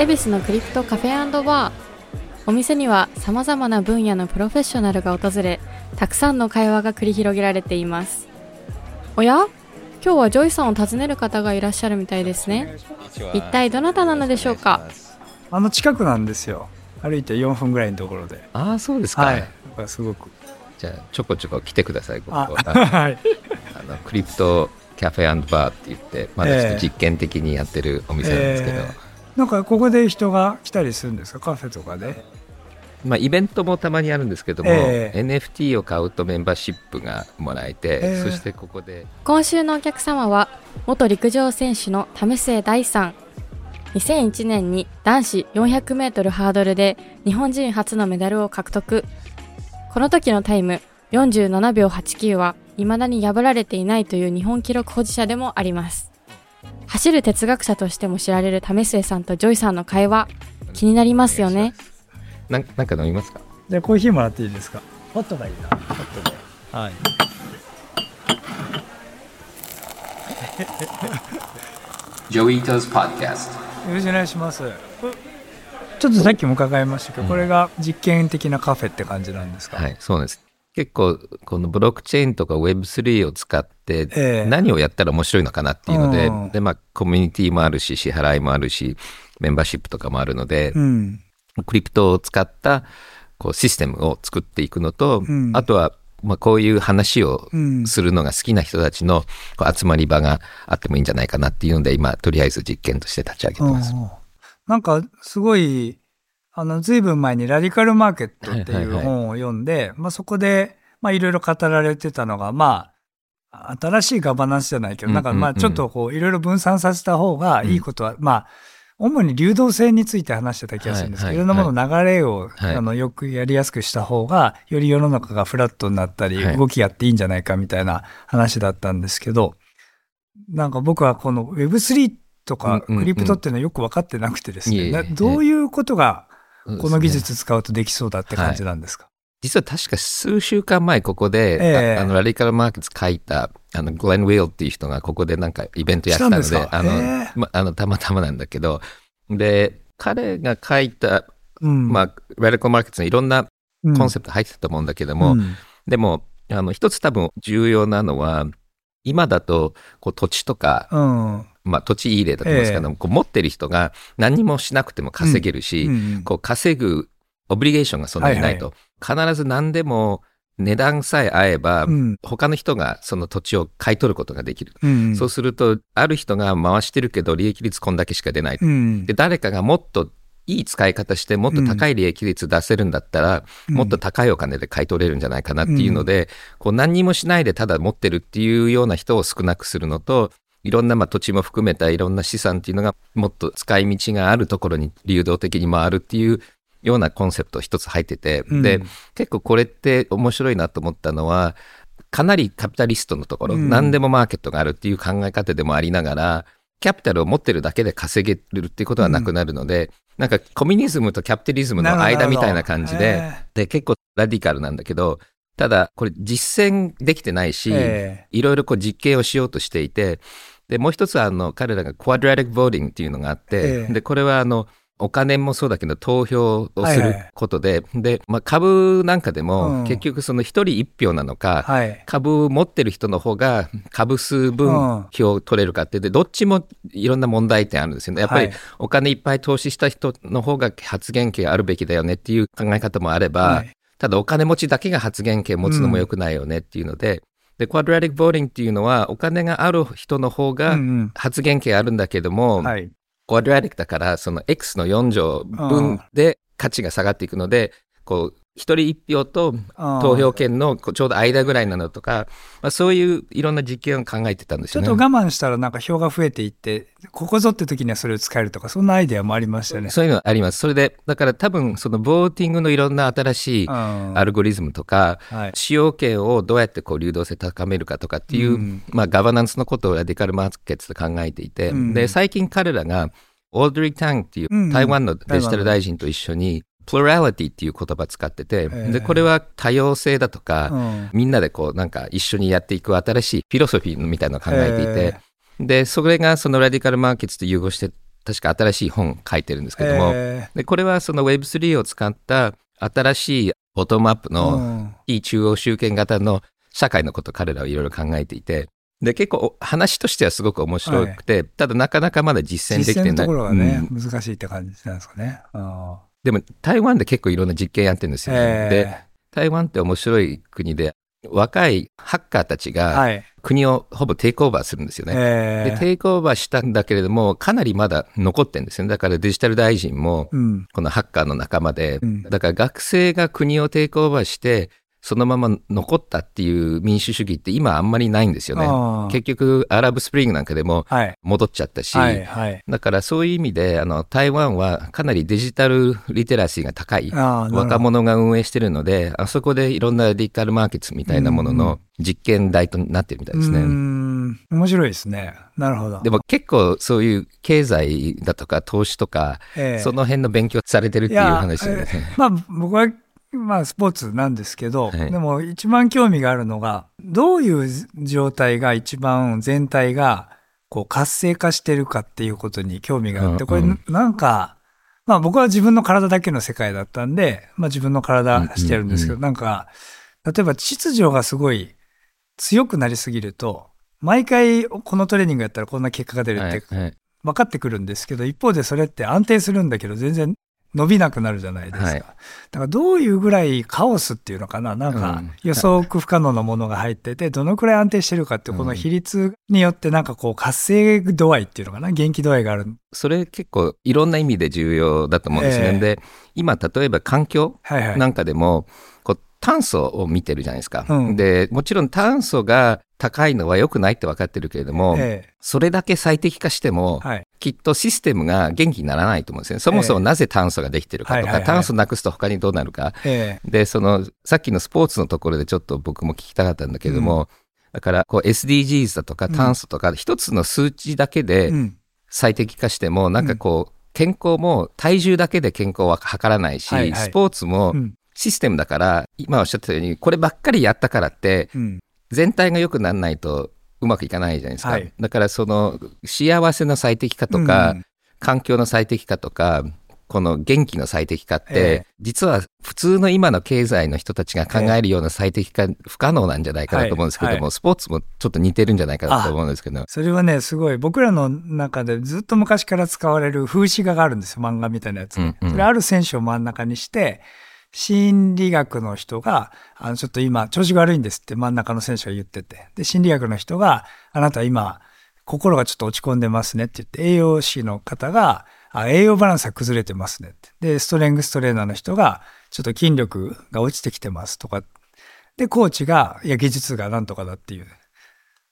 恵比寿のクリプトカフェバー。お店にはさまざまな分野のプロフェッショナルが訪れたくさんの会話が繰り広げられています。おや？今日はジョイさんを訪ねる方がいらっしゃるみたいですね。一体どなたなのでしょうか？あの近くなんですよ。歩いて4分ぐらいのところで。ああそうですか、はい。すごく。じゃあちょこちょこ来てくださいここ。あはい。あのクリプトカフェバーって言ってまだちょっと実験的にやってるお店なんですけど、えーなんかここで人が来たりするんですか？カフェとかで。まあ、イベントもたまにあるんですけども、え NFT を買うとメンバーシップがもらえて、えそしてここで。今週のお客様は元陸上選手の為末大さん。2001年に男子 400m ハードルで日本人初のメダルを獲得。この時のタイム47秒89は未だに破られていないという日本記録保持者でもあります走る哲学者としても知られる為末さんとジョイさんの会話気になりますよね。なんなんか飲みますか？じゃあコーヒーもらっていいですか？ホットがいいな。ホットで。はい。 Joi Ito's Podcast よろしくお願いします。ちょっとさっきも伺いましたけど、これが実験的なカフェって感じなんですか、はいそうです結構このブロックチェーンとか Web3 を使ってええ。何をやったら面白いのかなっていうので、うん。でまあコミュニティもあるし支払いもあるしメンバーシップとかもあるので、うん。クリプトを使ったこうシステムを作っていくのと、うん。あとはまあこういう話をうん。するのが好きな人たちのこう集まり場があってもいいんじゃないかなっていうので今とりあえず実験として立ち上げてます。うんなんかすごいあのずいぶん前に「ラディカルマーケット」ってはいいうはいはい本を読んで、まあ、そこでまあいろいろ語られてたのがまあ新しいガバナンスじゃないけど、なんかまあうんうん。うんちょっとこういろいろ分散させた方がいいことは、まあ主に流動性について話してた気がするんですけど、はいいろんなものの流れを、はい。あのよくやりやすくした方がより世の中がフラットになったり、はい。動きやっていいんじゃないかみたいな話だったんですけどなんか僕はこの Web3 とかうんうんうん。クリプトっていうのはよく分かってなくてですね、いえいえ。などういうことがこの技術使うとできそうだって感じなんですか、実は確か数週間前ここで、ええ。ああのラディカルマーケット書いたあのグレン・ウィルっていう人がここでなんかイベントやってたのであの、へえ。ま、あのたまたまなんだけどで彼が書いた、うん。まあ、ラディカルマーケットのいろんなうん。コンセプト入ってたと思うんだけども、うん。でもあの一つ多分重要なのは今だとこう土地とか、うんまあ、土地いい例だと思うんですけど、こう持ってる人が何もしなくても稼げるし、うんこう稼ぐオブリゲーションがそんなにないと、必ず何でも値段さえ合えば、うん。他の人がその土地を買い取ることができる。うんそうすると、ある人が回してるけど利益率こんだけしか出ない。うんで、誰かがもっといい使い方してもっと高い利益率出せるんだったら、うん。もっと高いお金で買い取れるんじゃないかなっていうので、こう何にもしないでただ持ってるっていうような人を少なくするのと、いろんなまあ土地も含めたいろんな資産っていうのがもっと使い道があるところに流動的に回るっていうようなコンセプト一つ入ってて、うん。で、結構これって面白いなと思ったのは、かなりカピタリストのところ、うん。何でもマーケットがあるっていう考え方でもありながら、キャピタルを持ってるだけで稼げるっていうことはなくなるので、なんかコミュニズムとキャピタリズムの間みたいな感じで、で、結構ラディカルなんだけど、ただこれ実践できてないし、えいろいろこう実験をしようとしていて、で、もう一つはあの、彼らがクワドラティックボーディングっていうのがあって、ええ。で、これはあの、お金もそうだけど投票をするはいはい。ことで、で、まあ、株なんかでも、うん。結局その一人一票なのか、はい。株持ってる人の方が株数うん。分票を取れるかってでどっちもいろんな問題点あるんですよね。やっぱりはい。お金いっぱい投資した人の方が発言権あるべきだよねっていう考え方もあれば、はいただお金持ちだけが発言権持つのも良くないよねっていうので、で、クワドラティックボーディングっていうのはお金がある人の方うがん発言権あるんだけども、うんはい。クワドラティックだからその X の4乗分で価値が下がっていくので、こう、一人一票と投票権のちょうど間ぐらいなのとか、まあ、そういういろんな実験を考えてたんですよね。ちょっと我慢したらなんか票が増えていってここぞって時にはそれを使えるとかそんなアイデアもありましたよね。そういうのあります。それで、だから多分そのボーティングのいろんな新しいうん。アルゴリズムとか、はい。使用権をどうやってこう流動性高めるかとかっていう、うん。まあ、ガバナンスのことをラディカルマーケットで考えていて、うん。で最近彼らがオードリー・タンっていううん。台湾の。デジタル大臣と一緒に、プロラリティっていう言葉使ってて、えでこれは多様性だとか、うん。みんなでこうなんか一緒にやっていく新しいフィロソフィーみたいなのを考えていて、でそれがそのラディカルマーケットと融合して確か新しい本書いてるんですけども、えでこれはその Web3 を使った新しいボトムアップーのうん。非中央集権型の社会のことを彼らはいろいろ考えていてで結構お話としてはすごく面白くて、ただなかなかまだ実践できてない。実践のところがね、うん。難しいって感じなんですかね。うんでも台湾で結構いろんな実験やってるんですよ、ねでえ台湾って面白い国で若いハッカーたちーがはい。国をほぼ take over するんですよね。でえー take over したんだけれどもかなりまだ残ってるんですよねだからデジタル大臣もうん。このハッカーの仲間で、うんだから学生が国を take over してそのまま残ったっていう民主主義って今あんまりないんですよね。結局 Arab Spring なんかでもはい。戻っちゃったし、はい。はい。だからそういう意味であの台湾はかなりデジタルリテラシーが高い若者が運営してるのであそこでいろんなデジタルマーケットみたいなものの実験台となってるみたいですね。うーん。面白いですね。なるほど。でも結構そういう経済だとか投資とか、えーその辺の勉強されてるっていう話ですね。まあ僕は、まあスポーツなんですけど、はい。でも一番興味があるのが、どういう状態が一番全体がこう活性化してるかっていうことに興味があって、これうん。なんか、まあ僕は自分の体だけの世界だったんで、まあ自分の体してるんですけど、うんなんか、例えば秩序がすごい強くなりすぎると、毎回このトレーニングやったらこんな結果が出るって分かってくるんですけど、一方でそれって安定するんだけど、全然伸びなくなるじゃないですか。はいだからどういうぐらいカオスっていうのかな、なんかうん予測不可能なものが入ってて、どのくらい安定してるかっていう、この比率によってなんかこう活性度合いっていうのかな、元気度合いがある。それ結構いろんな意味で重要だと思うんですね。ええで今例えば環境。なんかでも、こう炭素を見てるじゃないですか。うんでもちろん炭素が高いのは良くないって分かってるけれども、えそれだけ最適化しても、えはい。きっとシステムが元気にならないと思うんですね。そもそもなぜ炭素ができてるかとか、炭素なくすと他にどうなるか。えで、その、さっきのスポーツのところでちょっと僕も聞きたかったんだけれども、だから、こう SDGs だとかうん炭素とか、一つの数値だけえでうん。最適化しても、なんかこう、健康も体重だけで健康は測らないし、スポーツもうん。システムだから、今おっしゃったように、こればっかりやったからって、うん。全体が良くならないとうまくいかないじゃないですか。はいだから、その、幸せの最適化とか、うん環境の最適化とか、この元気の最適化って、ええ実は普通の今の経済の人たちが考えるような最適化、不可能なんじゃないかなと思うんですけども、はいはスポーツもちょっと似てるんじゃないかなと思うんですけど。それはね、すごい、僕らの中でずっと昔から使われる風刺画があるんですよ、漫画みたいなやつ。うんうんそれある選手を真ん中にして、心理学の人が、あの、ちょっと今、調子が悪いんですって真ん中の選手が言ってて。で、心理学の人が、あなた今、心がちょっと落ち込んでますねって言って、栄養士の方が、あ栄養バランスが崩れてますねって。で、ストレングストレーナーの人が、ちょっと筋力が落ちてきてますとか。で、コーチが、いや、技術がなんとかだっていう。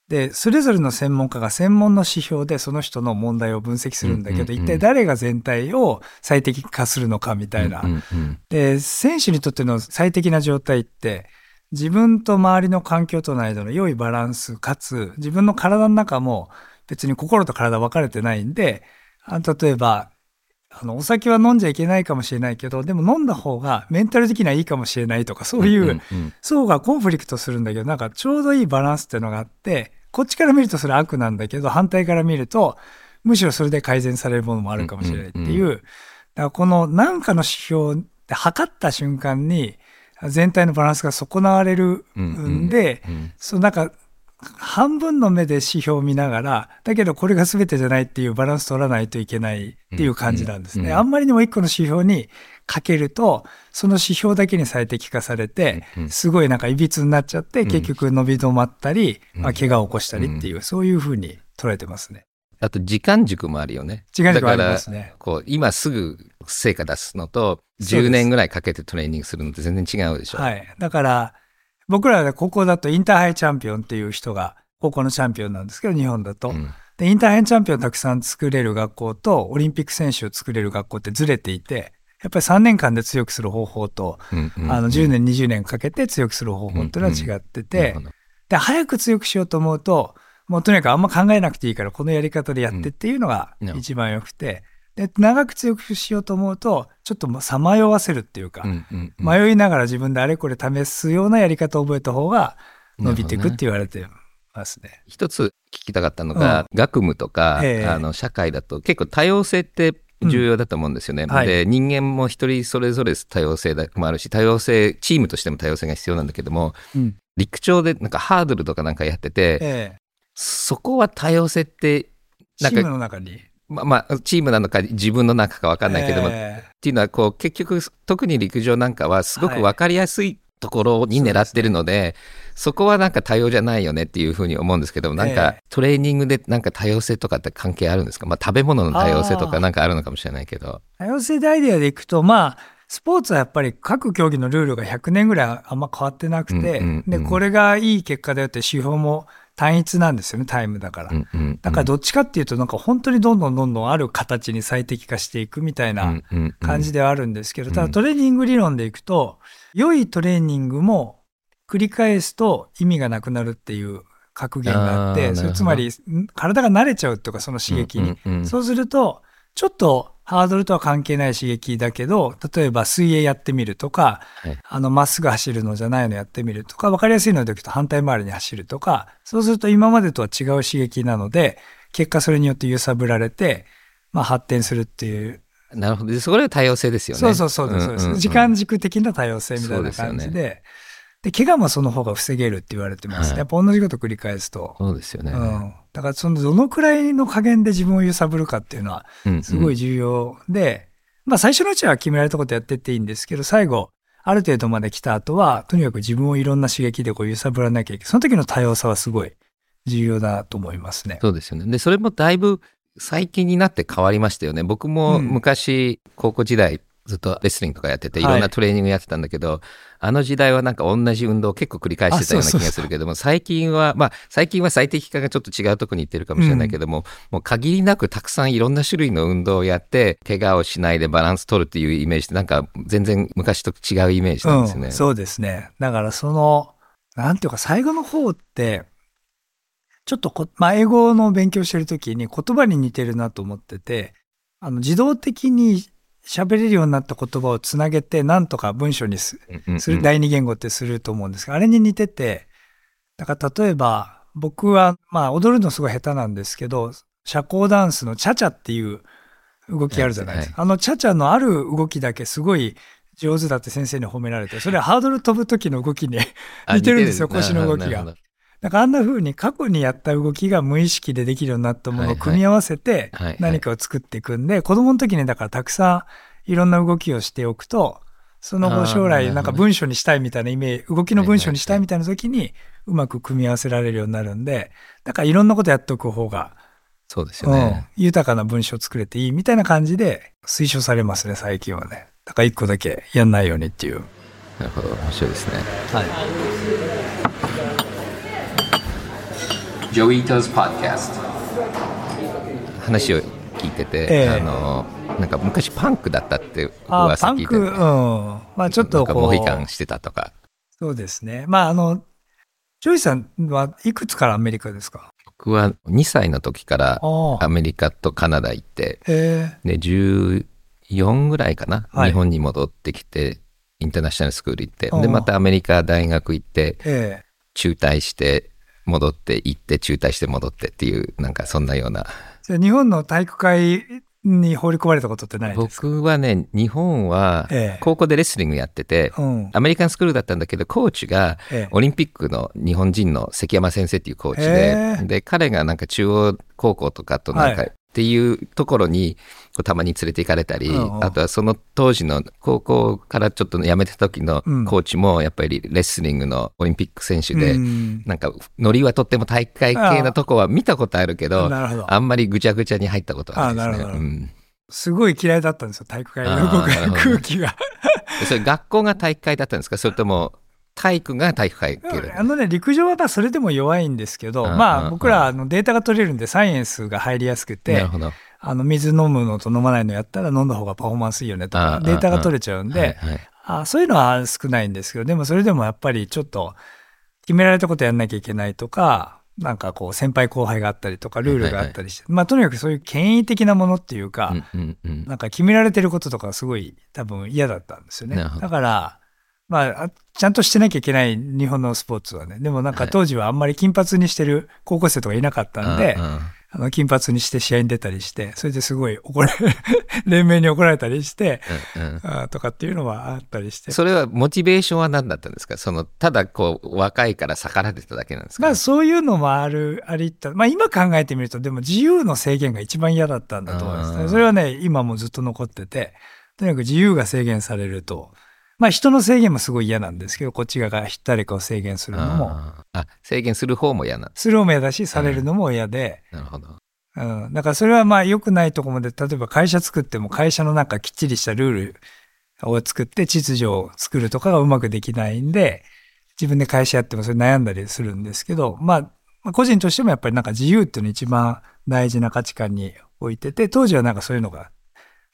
で、それぞれの専門家が専門の指標でその人の問題を分析するんだけど、一体誰が全体を最適化するのかみたいな。で、選手にとっての最適な状態って、自分と周りの環境との間の良いバランス、かつ、自分の体の中も別に心と体分かれてないんで、あ例えば、あの、お酒は飲んじゃいけないかもしれないけど、でも飲んだ方がメンタル的にはいいかもしれないとか、そういう、層がコンフリクトするんだけど、なんかちょうどいいバランスっていうのがあって、こっちから見るとそれ悪なんだけど、反対から見ると、むしろそれで改善されるものもあるかもしれないっていう、うんだからこの何かの指標で測った瞬間に、全体のバランスが損なわれるんで、うん。そうなんか、半分の目で指標を見ながら、だけどこれが全てじゃないっていうバランス取らないといけないっていう感じなんですね。うんうんあんまりにも一個の指標にかけると、その指標だけに最適化されてすごいなんか歪になっちゃって、ん結局伸び止まったり、うんまあ、怪我を起こしたりっていう、そういうふうに捉えてますね。あと時間軸もあるよね。時間軸ありだからますね。こう今すぐ成果出すのとそうです10年ぐらいかけてトレーニングするのって全然違うでしょ。はい。だから、僕らでここだとインターハイチャンピオンっていう人が、高校のチャンピオンなんですけど、日本だと。うん。で、インターハイチャンピオンたくさん作れる学校と、オリンピック選手を作れる学校ってずれていて、やっぱり3年間で強くする方法と、うんうんあの10年、20年かけて強くする方法っていうのは違っててで、早く強くしようと思うと、もうとにかくあんま考えなくていいから、このやり方でやってっていうのがうん。一番良くて、で、長く強くしようと思うと、ちょっとさまよわせるっていうか、うんうんうん迷いながら自分であれこれ試すようなやり方を覚えた方が伸びていくって言われてますね。一つ聞きたかったのが、学務とか、ええあの社会だと結構多様性って重要だと思うんですよね。はいで人間も一人それぞれ多様性もあるし多様性チームとしても多様性が必要なんだけどもうん。陸上でなんかハードルとかなんかやってて、ええそこは多様性ってなんかチームの中に？ままあチームなのか自分の中か分かんないけども、っえ。ていうのはこう結局特に陸上なんかはすごく分かりやすいところに狙ってるので、そこはなんか多様じゃないよねっていうふうに思うんですけどなんかえトレーニングでなんか多様性とかって関係あるんですか、まあ、食べ物の多様性とあーかなんかあるのかもしれないけど。多様性でアイデアでいくと、まあ、スポーツはやっぱり各競技のルールが100年ぐらいあんま変わってなくて、うんうんうん。で、これがいい結果だよって指標も単一なんですよね、タイムだから。うんうんうん。だからどっちかっていうと、なんか本当にどんどんどんどんある形に最適化していくみたいな感じではあるんですけど、うん。ただトレーニング理論でいくと、良いトレーニングも繰り返すと意味がなくなるっていう格言があって、それつまりん体が慣れちゃうとか、その刺激に。うんうんうん。そうすると、ちょっとハードルとは関係ない刺激だけど、例えば水泳やってみるとか、はいあの、まっすぐ走るのじゃないのやってみるとか、わかりやすいのでいくと反対回りに走るとか、そうすると今までとは違う刺激なので、結果それによって揺さぶられて、まあ発展するっていう。なるほどでそれは多様性ですよね。そうそうそうです、そうです、んんん時間軸的な多様性みたいな感そうでで、で、怪我もその方が防げるって言われてます。はいやっぱ同じこと繰り返すと。そうですよね。うん。だからそのどのくらいの加減で自分を揺さぶるかっていうのは、うんうんすごい重要で、まあ最初のうちは決められたことやってっていいんですけど、最後、ある程度まで来た後は、とにかく自分をいろんな刺激でこう揺さぶらなきゃいけない。その時の多様さはすごい重要だと思いますね。そうですよね。で、それもだいぶ最近になって変わりましたよね。僕もうん昔、高校時代、ずっとレスリングとかやってて、いはいろんなトレーニングやってたんだけど、あの時代はなんか同じ運動を結構繰り返してたような気あそうそうそうがするけども、最近は、まあ、最近は最適化がちょっと違うとこに行ってるかもしれないけども、もう限りなくたくさんいろんな種類の運動をやって、怪我をしないでバランス取るっていうイメージって、なんか全然昔と違うイメージなんですよね。うん、そうですね。だからその、なんていうか最後の方って、ちょっとこ、まあ、英語の勉強してる時に言葉に似てるなと思ってて、あの、自動的に喋れるようになった言葉をつなげて、なんとか文章にする、第二言語ってすると思うんです。が、あれに似てて、だから例えば、僕は、まあ、踊るのすごい下手なんですけど、社交ダンスのチャチャっていう動きあるじゃないですか。あのチャチャのある動きだけすごい上手だって先生に褒められて、それはハードル飛ぶ時の動きにあ似てるんですよ、腰の動きが。なるほどだからあんな風に過去にやった動きが無意識でできるようになったものを組み合わせて何かを作っていくんで、子供の時にだからたくさんいろんな動きをしておくと、その後将来なんか文章にしたいみたいなイメージ、動きの文章にしたいみたいな時にうまく組み合わせられるようになるんで、だからいろんなことやっておく方が、そうですよね。うん、豊かな文章を作れていいみたいな感じで推奨されますね、最近はね。だから一個だけやんないようにっていう。なるほど、面白いですね。はい。Joito's Podcast. 話を聞いてて、ええ。あのなんか昔パンクだったってあ、噂聞いてパンク、うん。まあちょっとこう。モヒカンしてたとか。そうですね。まあ、あの、ジョイさんはいくつからアメリカですか？僕は2歳の時からあアメリカとカナダ行ってえ。で14ぐらいかな、はい。日本に戻ってきてインターナショナルスクール行ってでまたアメリカ大学行ってええ。中退して戻って行って中退して戻ってっていうなんかそんなような。じゃあ日本の体育会に放り込まれたことってないですか？僕はね日本はええ。高校でレスリングやってて、うん。アメリカンスクールだったんだけど、コーチがええ。オリンピックの日本人の関山先生っていうコーチへで、え。で、彼がなんか中央高校とかとなんか、はいっていうところにたまに連れて行かれたり、あとはその当時の高校からちょっと辞めた時のうん。コーチもやっぱりレスリングのオリンピック選手で、うん。なんかノリはとっても体育会系なとこは見たことあるけど、あんまりぐちゃぐちゃに入ったことはないですね。すごい嫌いだったんですよ、体育会の 空気が。で それ学校が体育会だったんですか？それとも体育が体育会系あのね、陸上はまあそれでも弱いんですけど、うんまうんあ僕らあのデータが取れるんでサイエンスが入りやすくなて。あの水飲むのと飲まないのやったら飲んだ方がパフォーマンスいいよねとかデータが取れちゃうんで、あそういうのは少ないんですけど、でもそれでもやっぱりちょっと決められたことやんなきゃいけないとか、なんかこう先輩後輩があったりとかルールがあったりして、まあとにかくそういう権威的なものっていうか、なんか決められてることとかすごい多分嫌だったんですよね。だから、まああ、ちゃんとしてなきゃいけない日本のスポーツはね。でもなんか当時はあんまり金髪にしてる高校生とかいなかったんで、うんうんあの金髪にして試合に出たりして、それですごい怒られ、連盟に怒られたりして、うんうんあーとかっていうのはあったりして。それはモチベーションは何だったんですか？そのただこう若いから逆らってただけなんですか、まあそういうのもある、ありった。まあ今考えてみると、でも自由の制限が一番嫌だったんだと思いますね。それはね、今もずっと残ってて、とにかく自由が制限されると、まあ人の制限もすごい嫌なんですけど、こっち側が誰かを制限するのも、あ制限する方も嫌なんするも嫌だし、されるのも嫌で、なるほど。うん。だからそれはまあ良くないところまで、例えば会社作っても会社のなんかきっちりしたルールを作って秩序を作るとかがうまくできないんで、自分で会社やってもそれ悩んだりするんですけど、まあ、まあ個人としてもやっぱりなんか自由っていうの一番大事な価値観に置いてて、当時はなんかそういうのが、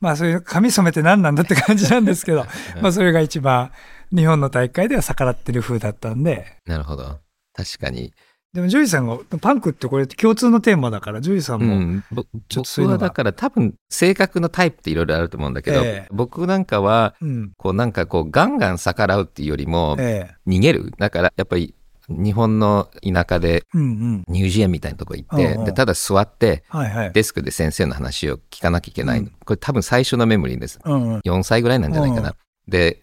まあそういう髪染めて何なんだって 感じなんですけど、まあそれが一番日本の体育会では逆らってる風だったんで、なるほど。確かに。でもジョイさんが、パンクってこれ共通のテーマだから、ジョイさんも、うん、僕はだから多分性格のタイプっていろいろあると思うんだけど、ええ僕なんかはうん、こうなんかこうガンガン逆らうっていうよりもええ逃げる。だからやっぱり日本の田舎でうんうん。ニュージーンみたいなとこ行って、でただ座って。デスクで先生の話を聞かなきゃいけない。うんこれ多分最初のメモリーです。うんうん。4歳ぐらいなんじゃないかな。うんで、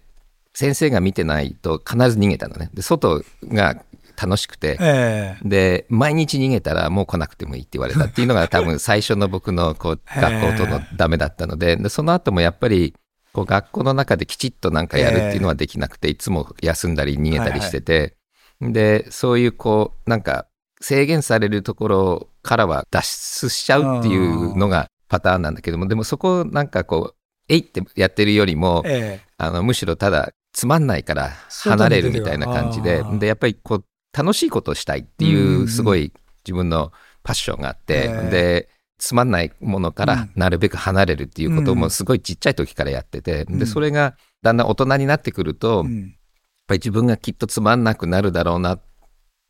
先生が見てないと必ず逃げたのね。で、外が楽しくて、ええで、毎日逃げたらもう来なくてもいいって言われたっていうのが多分最初の僕のこう学校とのダメだったので、でその後もやっぱりこう学校の中できちっとなんかやるっていうのはできなくて、いつも休んだり逃げたりしてて、で、そういうこうなんか制限されるところからは脱出しちゃうっていうのがパターンなんだけども、でもそこをなんかこう、えいってやってるよりも、ええ。あのむしろただつまんないから離れるみたいな感じででやっぱりこう楽しいことをしたいっていうんうん。ううんすごい自分のパッションがあって、ええ。でつまんないものからなるべく離れるっていうことうん。もすごいちっちゃい時からやってて、うん。でそれがだんだん大人になってくると、ぱり自分がきっとつまんなくなるだろうな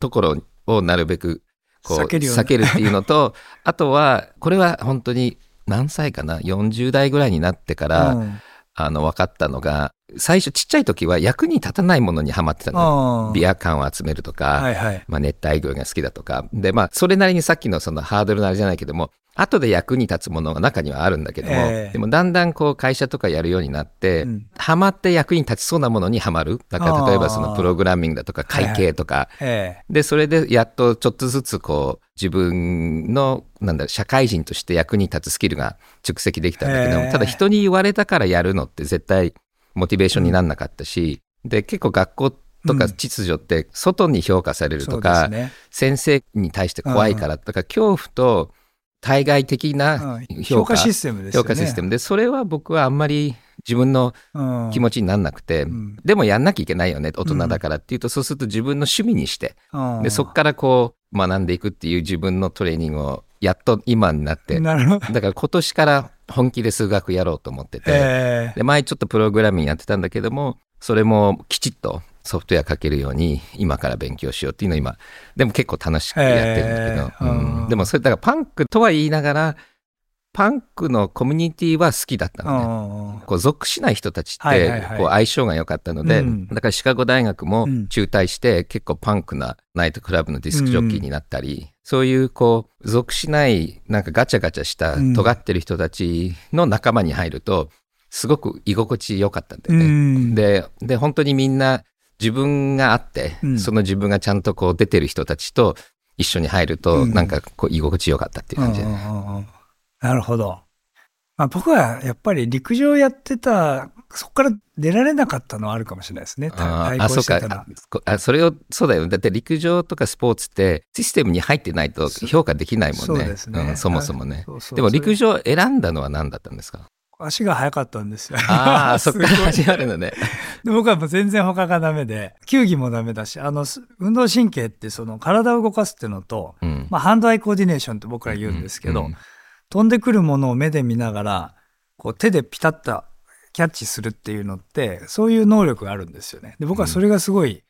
ところをなるべくこう避ける避けるっていうのと あとはこれは本当に何歳かな？40代ぐらいになってから、うんあの、分かったのが、最初ちっちゃい時は役に立たないものにはまってたの。あビア缶を集めるとか、はいはい。まあ、熱帯魚が好きだとか。で、まあ、それなりにさっきのそのハードルのあれじゃないけども、後で役に立つものが中にはあるんだけども、ええ。でもだんだんこう会社とかやるようになって、うん。ハマって役に立ちそうなものにはまる。だから例えばそのプログラミングだとか会計とか、ええ。で、それでやっとちょっとずつこう、自分の、なんだ社会人として役に立つスキルが蓄積できたんだけども、へーただ人に言われたからやるのって絶対モチベーションになんなかったし、で、結構学校とかうん秩序って外に評価されるとか、すね。先生に対して怖いからとか、恐怖と対外的なうん評価、システムですよね。評価システムで、それは僕はあんまり自分のうん。気持ちになんなくて、ん。でもやんなきゃいけないよね、大人だからっていうと、そうすると自分の趣味にして、うん。でそこからこう学んでいくっていう自分のトレーニングをやっと今になって。だから今年から本気で数学やろうと思ってて、ええ。で前ちょっとプログラミングやってたんだけどもそれもきちっとソフトウェア書けるように今から勉強しようっていうのを今でも結構楽しくやってるんだけど、うん。うん。でもそれだからパンクとは言いながらパンクのコミュニティは好きだったのね。こう属しない人たちってこう相性が良かったので、うん。だからシカゴ大学もうん。中退して結構パンクなナイトクラブのディスクジョッキーになったり、そういうこう属しないなんかガチャガチャしたうん。尖ってる人たちの仲間に入るとすごく居心地良かったんだうよね。ん。でで本当にみんな自分があって、うんその自分がちゃんとこう出てる人たちと一緒に入ると、うんなんかこう居心地良かったっていう感じで、うんうんうんうんなるほど。まあ、僕はやっぱり陸上やってた、そこから出られなかったのはあるかもしれないですね。対あーあ、そうかあ。それを、そうだよ。だって陸上とかスポーツってシステムに入ってないと評価できないもんね。そねんそもそもね。でも陸上選んだのは何だったんですか？足が速かったんですよ。ああ、そっから始まるのね。で僕はもう全然他がダメで、球技もダメだし、あの、す運動神経ってその体を動かすっていうのと、うん。まあ、ハンドアイコーディネーションって僕ら言うんですけど、うん飛んでくるものを目で見ながら、こう手でピタッとキャッチするっていうのって、そういう能力があるんですよね。で僕はそれがすごい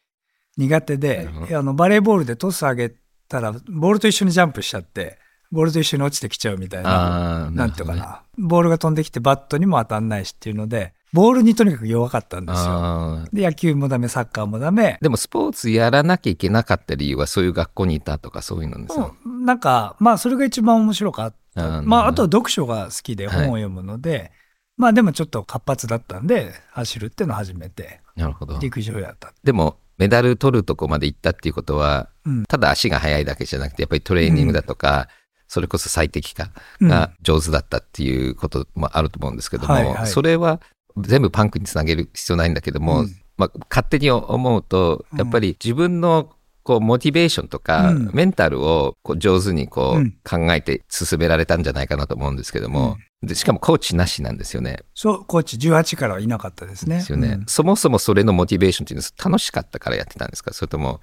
苦手で、なるほどいやあのバレーボールでトス上げたら、ボールと一緒にジャンプしちゃって、ボールと一緒に落ちてきちゃうみたいな、ああ、なんていうかるな、ボールが飛んできてバットにも当たんないしっていうので、ボールにとにかく弱かったんですよ。で、野球もダメ、サッカーもダメ。でもスポーツやらなきゃいけなかった理由はそういう学校にいたとかそういうのですよ。うんなんか、まあ、それが一番面白かった。うんまあ、あとは読書が好きではい本を読むので、まあ、でもちょっと活発だったんで、走るっていうのを始めて、なるほど。陸上やった。でもメダル取るとこまで行ったっていうことは、うんただ足が速いだけじゃなくてやっぱりトレーニングだとか、それこそ最適化が上手だったっていうこともあると思うんですけども、はいはい。それは全部パンクにつなげる必要ないんだけども、うん。まあ、勝手に思うとうんやっぱり自分のこうモチベーションとか、うん。メンタルをこう上手にこう、うん。考えて進められたんじゃないかなと思うんですけども、でしかもコーチなしなんですよね。そう、コーチ18からはいなかったですね。ですよね、うん。そもそもそれのモチベーションっていうのは楽しかったからやってたんですか？それとも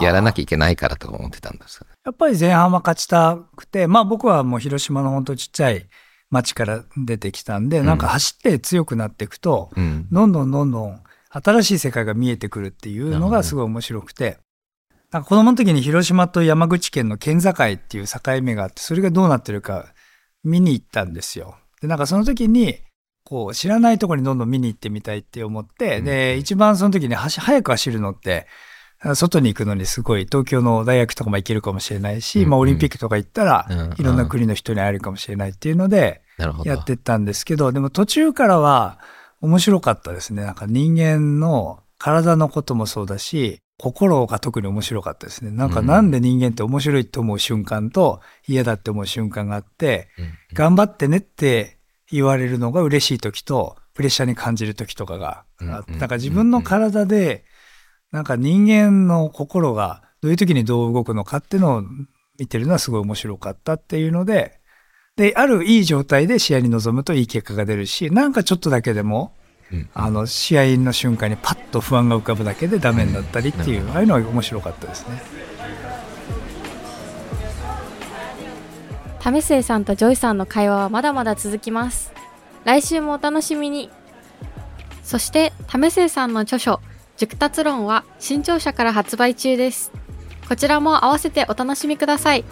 やらなきゃいけないからとか思ってたんですか？やっぱり前半は勝ちたくて、まあ僕はもう広島の本当ちっちゃい町から出てきたんで、ん。なんか走って強くなっていくと、うん。どんどんどんどん新しい世界が見えてくるっていうのがすごい面白くて、なんか子供の時に広島と山口県の県境っていう境目があって、それがどうなってるか見に行ったんですよ。で、なんかその時に、こう知らないところにどんどん見に行ってみたいって思って、うんで、一番その時に走早く走るのって、外に行くのにすごい東京の大学とかも行けるかもしれないし、うんまあオリンピックとか行ったらうんいろんな国の人に会えるかもしれないっていうので。やってったんですけど、でも途中からは面白かったですね。なんか人間の体のこともそうだし、心が特に面白かったですね。なんかうんなんで人間って面白いと思う瞬間と嫌だって思う瞬間があって、うん。頑張ってねって言われるのが嬉しい時と、プレッシャーに感じる時とかがなんか自分の体で、なんか人間の心がどういう時にどう動くのかっていうのを見てるのはすごい面白かったっていうので、で、あるいい状態で試合に臨むといい結果が出るし、なんかちょっとだけでも、うんあの、試合の瞬間にパッと不安が浮かぶだけでダメになったりっていう、ああいうのが面白かったですね。為末さんとジョイさんの会話はまだまだ続きます。来週もお楽しみに。そして、為末さんの著書、熟達論は新潮社から発売中です。こちらも合わせてお楽しみください。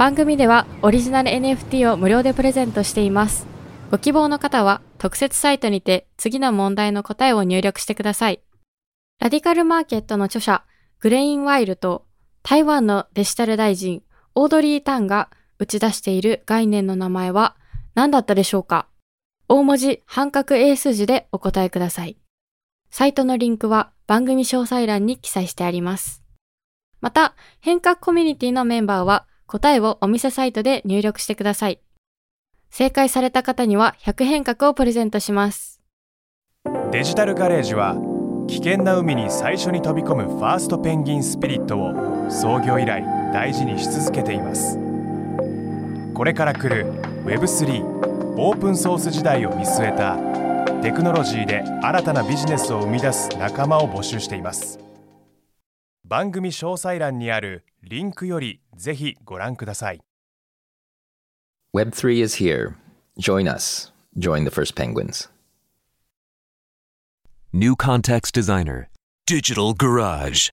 番組ではオリジナル NFT を無料でプレゼントしています。ご希望の方は特設サイトにて次の問題の答えを入力してください。ラディカルマーケットの著者、グレイン・ワイルと台湾のデジタル大臣、オードリー・タンが打ち出している概念の名前は何だったでしょうか？大文字半角英数字でお答えください。サイトのリンクは番組詳細欄に記載してあります。また、変革コミュニティのメンバーは答えをお店サイトで入力してください。正解された方には100変革をプレゼントします。デジタルガレージは危険な海に最初に飛び込むファーストペンギンスピリットを創業以来大事にし続けていますこれから来る Web3 オープンソース時代を見据えたテクノロジーで新たなビジネスを生み出す仲間を募集しています番組詳細欄にあるリンクよりぜひご覧ください Web3 is here. Join us. Join the first penguins. New Context Designer. Digital Garage.